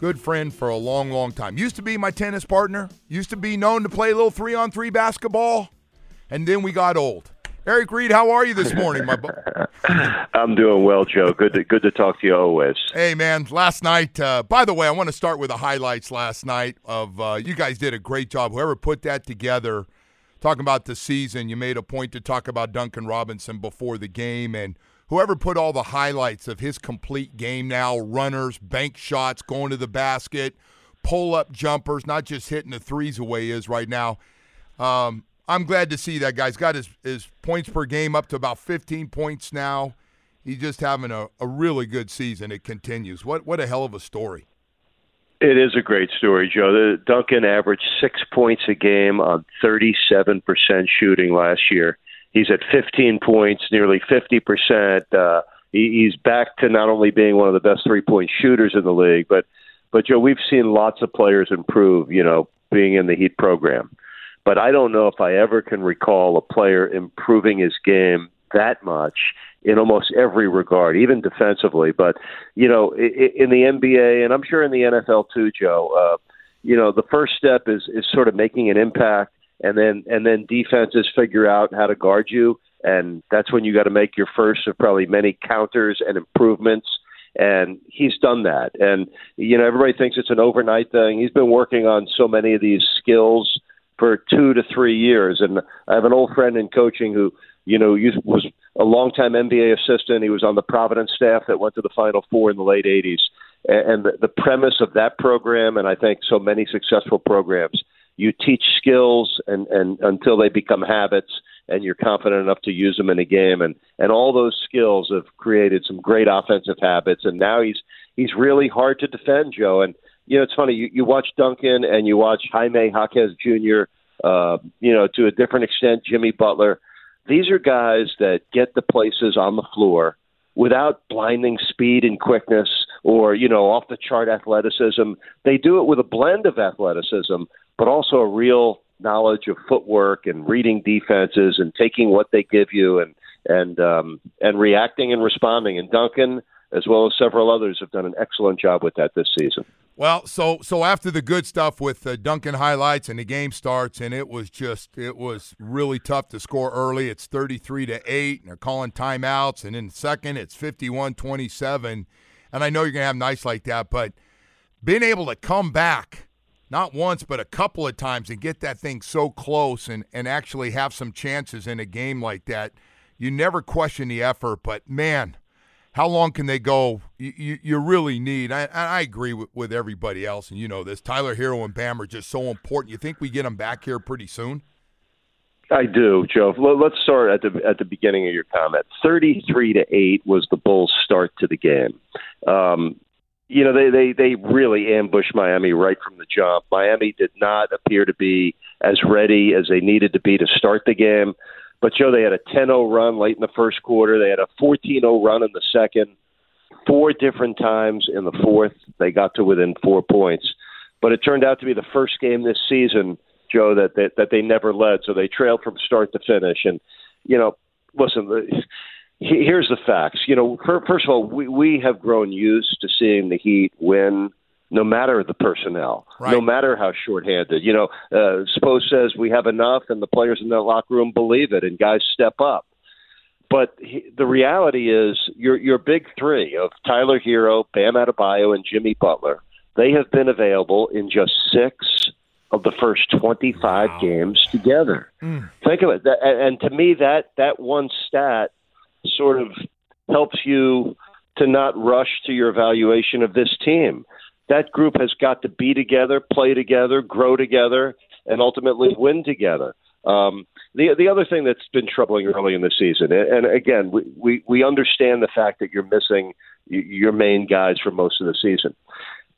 Good friend for a long, long time. Used to be my tennis partner. Used to be known to play a little three on three basketball. And then we got old. Eric Reid, how are you this morning, my bu- I'm doing well, Joe. Good to good to talk to you always. Hey, man, last night, uh, by the way, I want to start with the highlights last night of uh, you guys did a great job. Whoever put that together, talking about the season, you made a point to talk about Duncan Robinson before the game, and whoever put all the highlights of his complete game now runners, bank shots, going to the basket, pull up jumpers, not just hitting the threes away he is right now. Um, I'm glad to see that guy's got his, his points per game up to about 15 points now. He's just having a, a really good season. It continues. What what a hell of a story. It is a great story, Joe. The, Duncan averaged six points a game on 37% shooting last year. He's at 15 points, nearly 50%. Uh, he, he's back to not only being one of the best three point shooters in the league, but but Joe, we've seen lots of players improve. You know, being in the Heat program, but I don't know if I ever can recall a player improving his game that much in almost every regard, even defensively. But you know, in the NBA, and I'm sure in the NFL too, Joe. Uh, you know, the first step is is sort of making an impact, and then and then defenses figure out how to guard you, and that's when you got to make your first of probably many counters and improvements. And he's done that, and you know, everybody thinks it's an overnight thing. He's been working on so many of these skills for two to three years. And I have an old friend in coaching who, you know, was a longtime NBA assistant. He was on the Providence staff that went to the Final Four in the late 80s. And the, the premise of that program, and I think so many successful programs, you teach skills and, and until they become habits and you're confident enough to use them in a game and and all those skills have created some great offensive habits and now he's he's really hard to defend Joe and you know, it's funny. You, you watch Duncan and you watch Jaime Jaquez Jr. Uh, you know, to a different extent, Jimmy Butler. These are guys that get the places on the floor without blinding speed and quickness or you know off the chart athleticism. They do it with a blend of athleticism, but also a real knowledge of footwork and reading defenses and taking what they give you and and um, and reacting and responding. And Duncan, as well as several others, have done an excellent job with that this season. Well, so so after the good stuff with uh, Duncan highlights and the game starts, and it was just it was really tough to score early. It's thirty three to eight, and they're calling timeouts, and in the second it's 51-27. And I know you're gonna have nights like that, but being able to come back not once but a couple of times and get that thing so close and and actually have some chances in a game like that, you never question the effort. But man how long can they go? You, you, you really need. I, I agree with, with everybody else, and you know this. Tyler Herro and Bam are just so important. You think we get them back here pretty soon? I do, Joe. Let's start at the at the beginning of your comment. Thirty-three to eight was the Bulls' start to the game. Um, you know, they, they they really ambushed Miami right from the jump. Miami did not appear to be as ready as they needed to be to start the game. But Joe, they had a 10-0 run late in the first quarter. They had a 14-0 run in the second. Four different times in the fourth, they got to within four points. But it turned out to be the first game this season, Joe, that that, that they never led. So they trailed from start to finish. And you know, listen, the, here's the facts. You know, first of all, we we have grown used to seeing the Heat win no matter the personnel, Right. no matter how shorthanded. You know, uh, Spo says we have enough, and the players in that locker room believe it, and guys step up. But he, the reality is, your your big three of Tyler Herro, Bam Adebayo, and Jimmy Butler, they have been available in just six of the first 25 games together. Think of it. And to me, that that one stat sort of helps you to not rush to your evaluation of this team. That group has got to be together, play together, grow together, and ultimately win together. Um, the the other thing that's been troubling early in the season, and, again, we, we we understand the fact that you're missing your main guys for most of the season.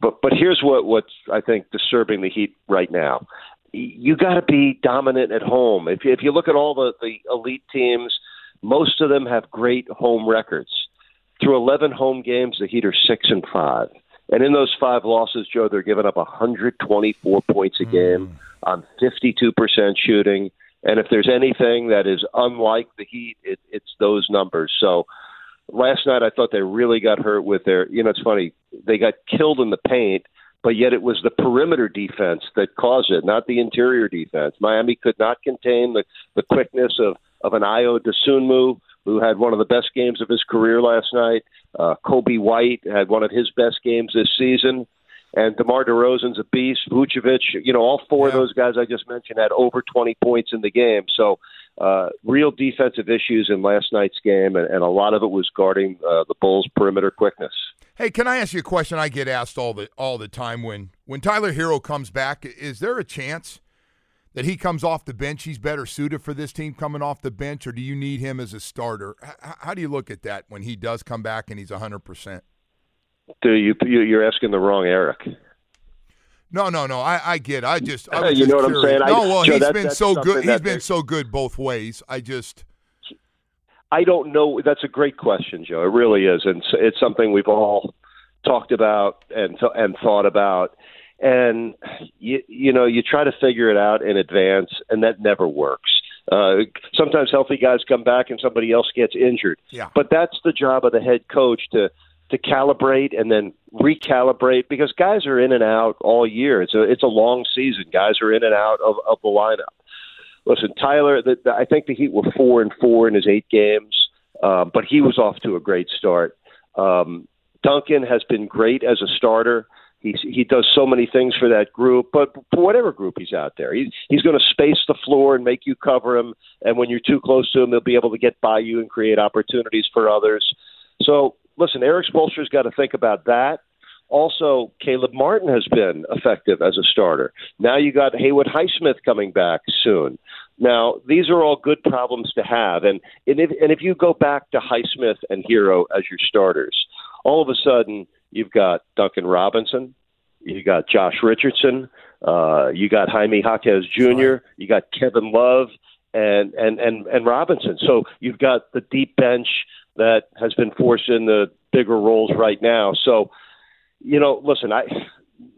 But but here's what what's I think disturbing the Heat right now. You got to be dominant at home. If you, if you look at all the the elite teams, most of them have great home records. Through 11 home games, the Heat are six and five, and in those five losses, Joe, they're giving up 124 points a hmm. game on 52 percent shooting. And if there's anything that is unlike the Heat, it, it's those numbers. So last night I thought they really got hurt with their. You know, it's funny they got killed in the paint, but yet it was the perimeter defense that caused it, not the interior defense. Miami could not contain the the quickness of of an Ayo Dosunmu, who had one of the best games of his career last night. Uh, Coby White had one of his best games this season. And DeMar DeRozan's a beast. Vucevic, you know, all four of those guys I just mentioned had over 20 points in the game. So, uh, real defensive issues in last night's game, and, and a lot of it was guarding uh, the Bulls' perimeter quickness. Hey, can I ask you a question I get asked all the all the time when when Tyler Herro comes back, is there a chance that he comes off the bench, he's better suited for this team coming off the bench or do you need him as a starter? H- how do you look at that when he does come back and he's 100%? Do you, you you're asking the wrong Eric? No, no, no. I, I get. It. I just. I was you just know what I'm saying? I- No, well, Joe, he's that- been so good. He's been so good both ways. I just. I don't know. That's a great question, Joe. It really is, and it's, it's something we've all talked about and and thought about. And you, you know, you try to figure it out in advance, and that never works. Uh, sometimes healthy guys come back, and somebody else gets injured. Yeah. But that's the job of the head coach to to calibrate and then recalibrate because guys are in and out all year. It's a it's a long season. Guys are in and out of, of the lineup. Listen, Tyler, the, the, I think the Heat were four and four in his eight games, uh, but he was off to a great start. Um, Duncan has been great as a starter. He's, he does so many things for that group, but for whatever group he's out there, he, he's going to space the floor and make you cover him. And when you're too close to him, he'll be able to get by you and create opportunities for others. So, listen, Erik Spoelstra's got to think about that. Also, Caleb Martin has been effective as a starter. Now you got Haywood Highsmith coming back soon. Now these are all good problems to have, and and if, and if you go back to Highsmith and Herro as your starters, all of a sudden you've got Duncan Robinson, you got Josh Richardson, uh, you got Jaime Jaquez Jr., you got Kevin Love, and and and and Robinson. So you've got the deep bench that has been forced in the bigger roles right now. So you know, listen, I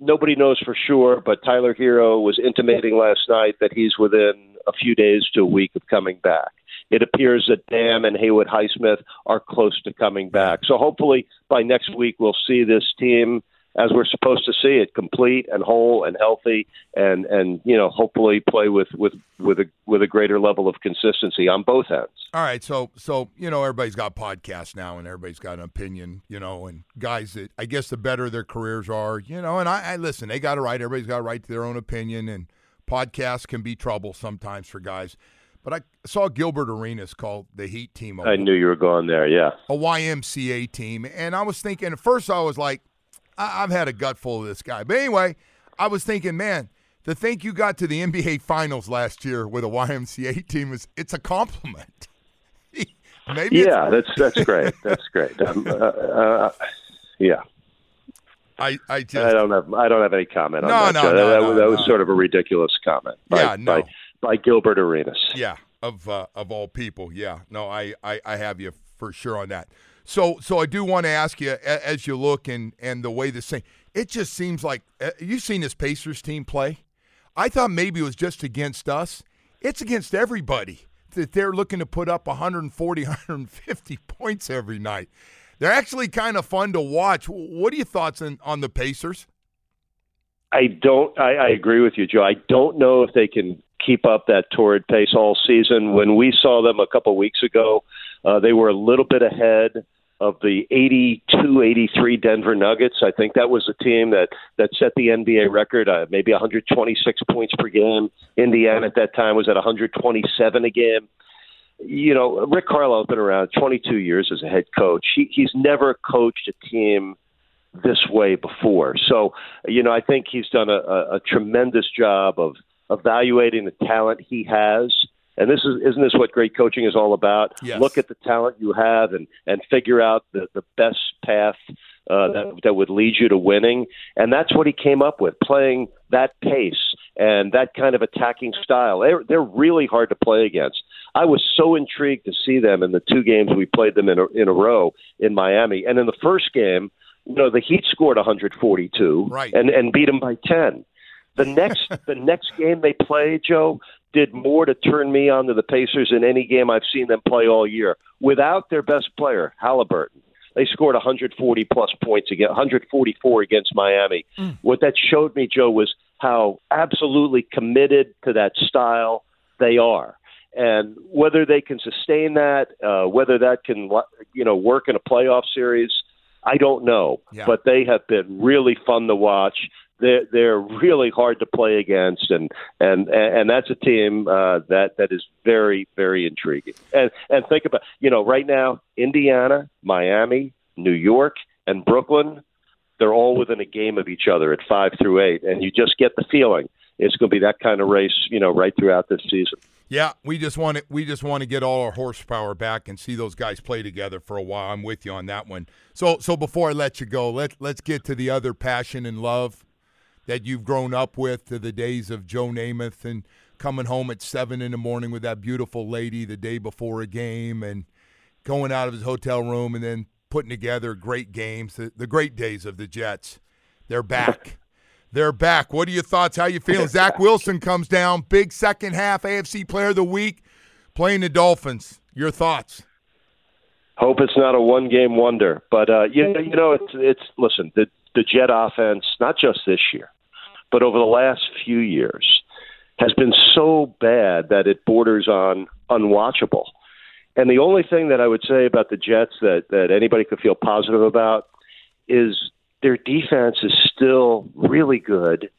nobody knows for sure, but Tyler Herro was intimating last night that he's within a few days to a week of coming back. It appears that Bam and Haywood Highsmith are close to coming back. So hopefully by next week we'll see this team as we're supposed to see it, complete and whole and healthy, and and you know hopefully play with with with a with a greater level of consistency on both ends. All right, so so you know everybody's got podcasts now, and everybody's got an opinion, you know, and guys that I guess the better their careers are, you know, and I, I listen, they got a right, everybody's got a right to their own opinion, and podcasts can be trouble sometimes for guys. But I saw Gilbert Arenas call the Heat team I knew you were going there. Yeah. a YMCA team, and I was thinking at first I was like, I, I've had a gut full of this guy, but anyway, I was thinking, man. To think you got to the NBA Finals last year with a YMCA team is it's a compliment. Maybe Yeah, that's that's great. That's great. Um, uh, uh, yeah. I, I just I don't have I don't have any comment on No, that. no, Joe. no, that, no, that was no. sort of a ridiculous comment. By, Yeah, no. by, by Gilbert Arenas. yeah of uh, of all people. Yeah. No I, I I have you for sure on that. So so I do want to ask you as you look and and the way this thing it just seems like uh, you've seen this Pacers team play? I thought maybe it was just against us. It's against everybody that they're looking to put up 140 150 points every night. They're actually kind of fun to watch. What are your thoughts on, on the Pacers? I don't. I, I agree with you, Joe. I don't know if they can keep up that torrid pace all season. When we saw them a couple weeks ago, uh, they were a little bit ahead of the 82-83 Denver Nuggets. I think that was a team that that set the NBA record, uh, maybe 126 points per game. Indiana at that time was at 127 a game. You know, Rick Carlisle's been around 22 years as a head coach. He, he's never coached a team this way before. So, you know, I think he's done a, a, a tremendous job of evaluating the talent he has and this is isn't this what great coaching is all about? Yes. Look at the talent you have and and figure out the the best path uh, that that would lead you to winning. And that's what he came up with, playing that pace and that kind of attacking style. They're they're really hard to play against. I was so intrigued to see them in the two games we played them in a, in a row in Miami. And in the first game, you know, the Heat scored 142 Right. and and beat them by 10. The next the next game they played, Joe, did more to turn me on to the Pacers than any game I've seen them play all year. Without their best player, Halliburton, they scored 140 plus points against 144 against Miami. What that showed me, Joe, was how absolutely committed to that style they are. And whether they can sustain that, uh, whether that can you know work in a playoff series, I don't know. Yeah. But they have been really fun to watch they're they're really hard to play against, and and and that's a team uh, that that is very very intriguing. And and think about you know right now Indiana, Miami, New York, and Brooklyn, they're all within a game of each other at five through eight, and you just get the feeling it's going to be that kind of race, you know, right throughout this season. Yeah, we just want to we just want to get all our horsepower back and see those guys play together for a while. I'm with you on that one. So so before I let you go, let let's get to the other passion and love that you've grown up with to the days of Joe Namath and coming home at seven in the morning with that beautiful lady the day before a game and going out of his hotel room and then putting together great games. The, the great days of the Jets. They're back. They're back. What are your thoughts? How you feeling? Zach Wilson comes down, big second half AFC Player of the Week, playing the Dolphins. Your thoughts? Hope it's not a one game wonder, but uh, you know, you know, it's it's listen the the Jet offense, not just this year, but over the last few years, has been so bad that it borders on unwatchable. And the only thing that I would say about the Jets that that anybody could feel positive about is their defense is still really good,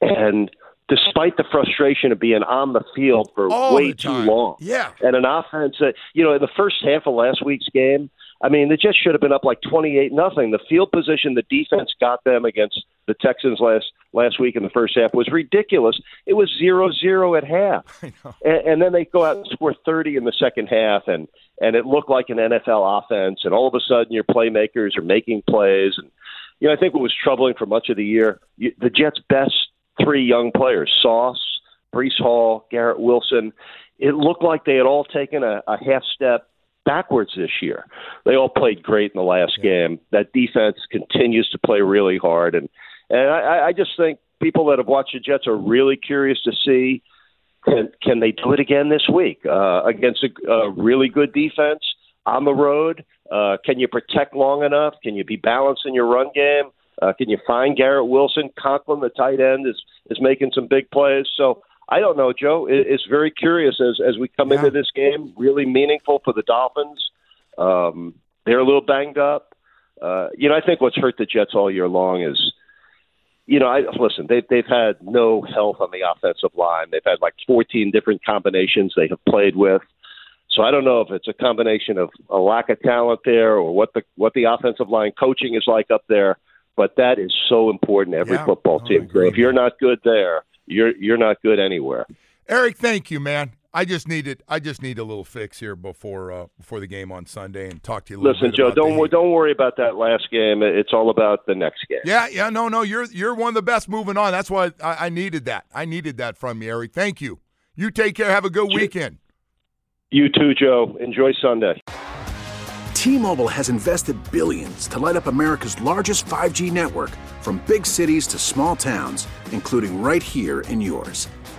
and despite the frustration of being on the field for All way too long, Yeah. and an offense that you know in the first half of last week's game, I mean, the Jets should have been up like twenty-eight nothing. The field position the defense got them against the Texans last last week in the first half was ridiculous. It was zero zero at half, and, and then they go out and score thirty in the second half, and and it looked like an NFL offense. And all of a sudden, your playmakers are making plays, and you know I think what was troubling for much of the year, you, the Jets' best three young players, Sauce, Breece Hall, Garrett Wilson. It looked like they had all taken a, a half step backwards this year. They all played great in the last game. That defense continues to play really hard, and and I, I just think people that have watched the Jets are really curious to see can can they do it again this week uh, against a, a really good defense on the road. Uh, can you protect long enough? Can you be balanced in your run game? Uh, can you find Garrett Wilson? Conklin, the tight end, is is making some big plays. So I don't know, Joe. It, it's very curious as as we come Yeah. into this game. Really meaningful for the Dolphins. Um, they're a little banged up. Uh, you know, I think what's hurt the Jets all year long is, you know, I listen. they've they've had no health on the offensive line. They've had like 14 different combinations they have played with. So I don't know if it's a combination of a lack of talent there or what the what the offensive line coaching is like up there. But that is so important to every Yeah. football No, team. If you're not good there, you're you're not good anywhere. Eric, thank you, man. I just needed I just need a little fix here before uh, before the game on Sunday and talk to you a little Listen, bit Joe, don't wor- don't worry about that last game. It's all about the next game. Yeah, yeah, no, no, you're you're one of the best moving on. That's why I, I needed that. I needed that from you, Eric. Thank you. You take care. Have a good weekend. You too, Joe. Enjoy Sunday. T-Mobile has invested billions to light up America's largest 5G network from big cities to small towns, including right here in yours.